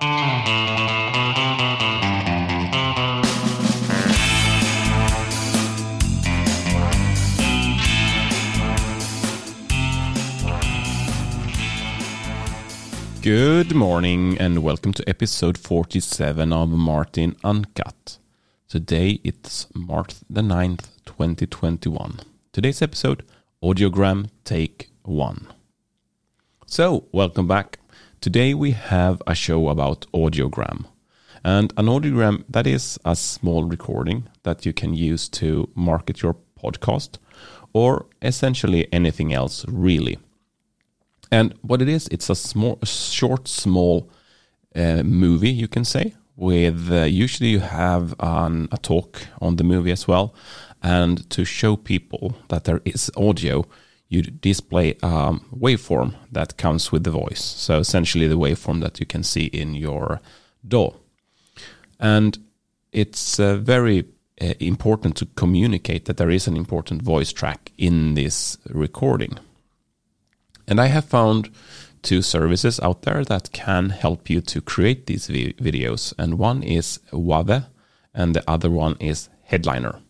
Good morning and welcome to episode 47 of Martin Uncut. Today it's March the 9th, 2021. Today's episode Audiogram Take 1. So, welcome back. Today we have a show about audiogram. And an audiogram that is a small recording that you can use to market your podcast or essentially anything else really. And what it is, it's a small, short, small uh, movie, you can say. With uh, usually you have a talk on the movie as well, and to show people that there is audio, you display a waveform that comes with the voice. So essentially, the waveform that you can see in your DAW, and it's uh, very uh, important to communicate that there is an important voice track in this recording. And I have found two services out there that can help you to create these vi- videos. And one is Wavve, and the other one is Headliner.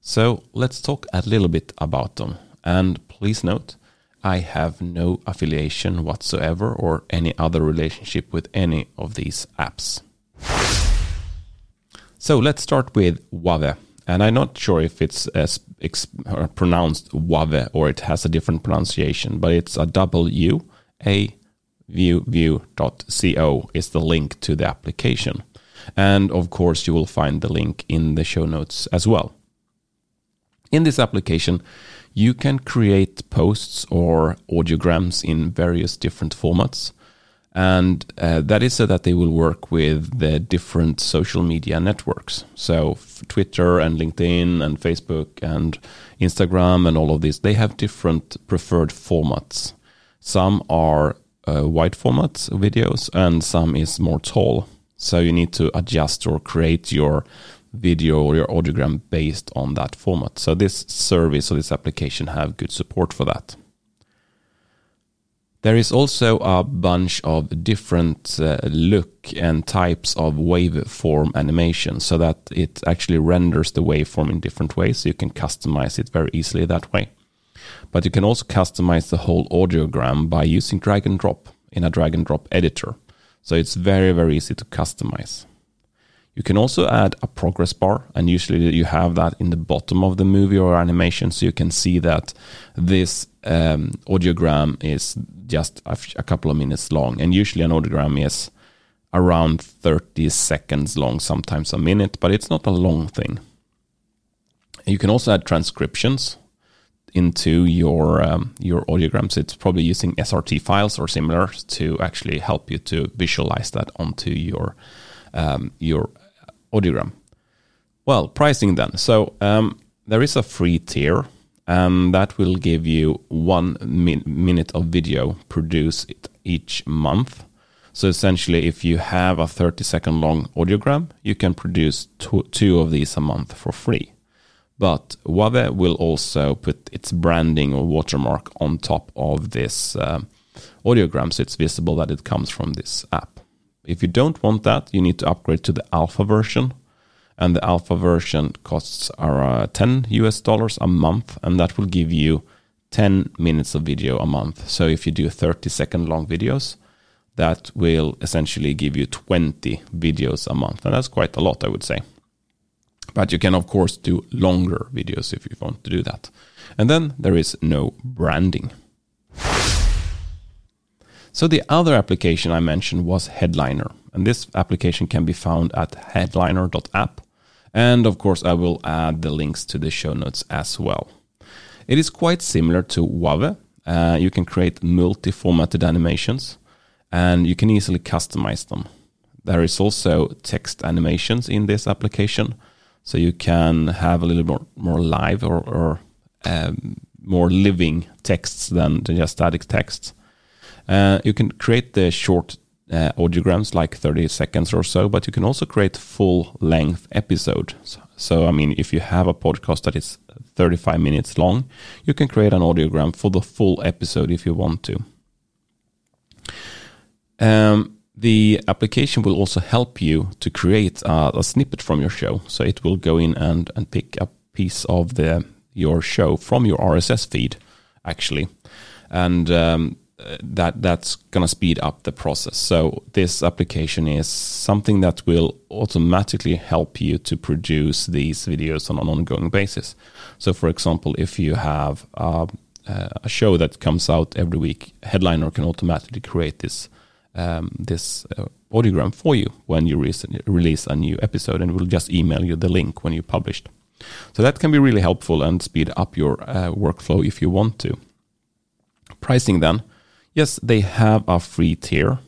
So let's talk a little bit about them. And please note, I have no affiliation whatsoever or any other relationship with any of these apps. So let's start with Wavve and I'm not sure if it's as uh, pronounced Wavve or it has a different pronunciation, but it's a W A view view.co is the link to the application. And of course, you will find the link in the show notes as well. In this application, you can create posts or audiograms in various different formats and uh, that is so that they will work with the different social media networks. So twitter and linkedin and facebook and instagram and all of these they have different preferred formats. Some are uh, wide formats videos and some is more tall. So you need to adjust or create your video or your audiogram based on that format so this service or this application have good support for that there is also a bunch of different uh, look and types of waveform animation so that it actually renders the waveform in different ways. So you can customize it very easily that way. But you can also customize the whole audiogram by using drag and drop in a drag and drop editor. So it's very, very easy to customize. You can also add a progress bar, and usually you have that in the bottom of the movie or animation, so you can see that this um, audiogram is just a, couple of minutes long. And usually an audiogram is around 30 seconds long, sometimes a minute, but it's not a long thing. You can also add transcriptions into your um, your audiograms. It's probably using SRT files or similar to actually help you to visualize that onto your um, your audiogram. Well, pricing then. So um, there is a free tier, and that will give you one min- minute of video produced each month. So essentially, if you have a 30 second long audiogram, you can produce two, two of these a month for free. But Wavve will also put its branding or watermark on top of this uh, audiogram, so it's visible that it comes from this app. If you don't want that, you need to upgrade to the alpha version. And the alpha version costs are uh, 10 US dollars a month, and that will give you 10 minutes of video a month. So if you do 30 second long videos, that will essentially give you 20 videos a month. And that's quite a lot, I would say. But you can, of course, do longer videos if you want to do that. And then there is no branding. So the other application I mentioned was Headliner, and this application can be found at headliner.app. And of course, I will add the links to the show notes as well. It is quite similar to Wavve. Uh, you can create multi-formatted animations, and you can easily customize them. There is also text animations in this application, so you can have a little more, more live or, or um, more living texts than just static texts. Uh, you can create the short uh, audiograms, like 30 seconds or so, but you can also create full length episodes. So, so, I mean, if you have a podcast that is 35 minutes long, you can create an audiogram for the full episode if you want to. Um, The application will also help you to create a, a, snippet from your show. So it will go in and, and pick a piece of the your show from your RSS feed, actually, and um, that that's gonna speed up the process. So this application is something that will automatically help you to produce these videos on an ongoing basis. So, for example, if you have uh, a show that comes out every week, Headliner can automatically create this um, this uh, audiogram for you when you re- release a new episode, and will just email you the link when you published. So that can be really helpful and speed up your uh, workflow if you want to. Pricing then, yes, they have a free tier,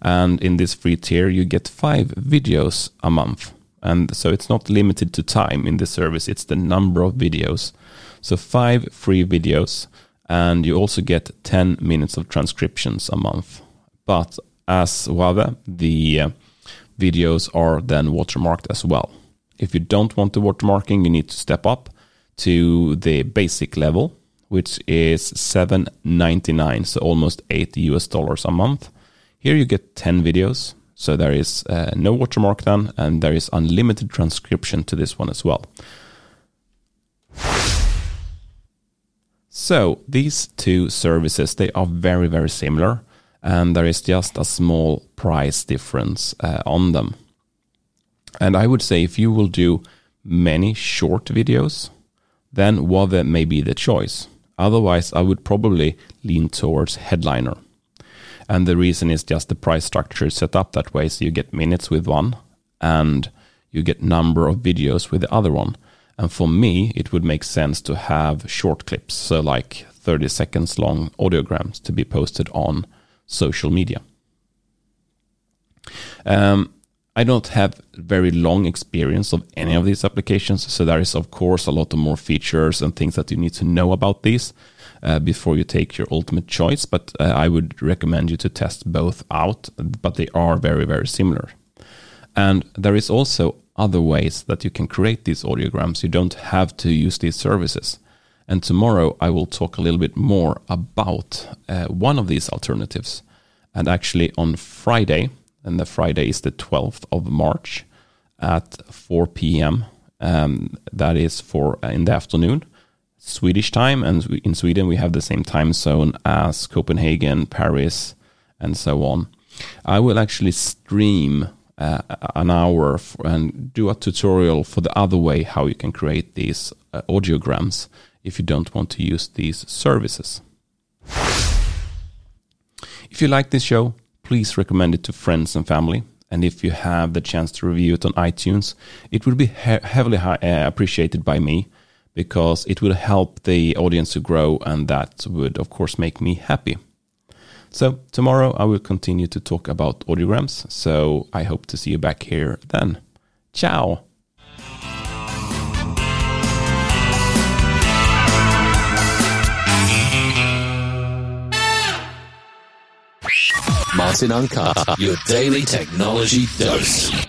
and in this free tier you get five videos a month. And so it's not limited to time in the service, it's the number of videos. So five free videos, and you also get 10 minutes of transcriptions a month. But as Wavve, the uh, videos are then watermarked as well. If you don't want the watermarking, you need to step up to the basic level, which is 7.99, so almost 8 US dollars a month. Here you get 10 videos, so there is uh, no watermark done and there is unlimited transcription to this one as well. So these two services, they are very, very similar and there is just a small price difference uh, on them. And I would say if you will do many short videos, then Wavve may be the choice. Otherwise, I would probably lean towards Headliner. And the reason is just the price structure is set up that way. So you get minutes with one and you get number of videos with the other one. And for me, it would make sense to have short clips, so like 30 seconds long audiograms to be posted on social media. Um, I don't have very long experience of any of these applications, so there is of course a lot of more features and things that you need to know about these uh, before you take your ultimate choice. But uh, I would recommend you to test both out, but they are very very similar. And there is also other ways that you can create these audiograms. You don't have to use these services. And tomorrow I will talk a little bit more about uh, one of these alternatives. And actually, on Friday, and the Friday is the 12th of March at 4 p.m. Um, that is for uh, in the afternoon, Swedish time. And in Sweden, we have the same time zone as Copenhagen, Paris, and so on. I will actually stream uh, an hour and do a tutorial for the other way how you can create these uh, audiograms if you don't want to use these services. If you like this show, please recommend it to friends and family. And if you have the chance to review it on iTunes, it would be he- heavily uh, appreciated by me because it will help the audience to grow, and that would, of course, make me happy. So, tomorrow I will continue to talk about audiograms. So, I hope to see you back here then. Ciao! Martin Uncut, your daily technology dose.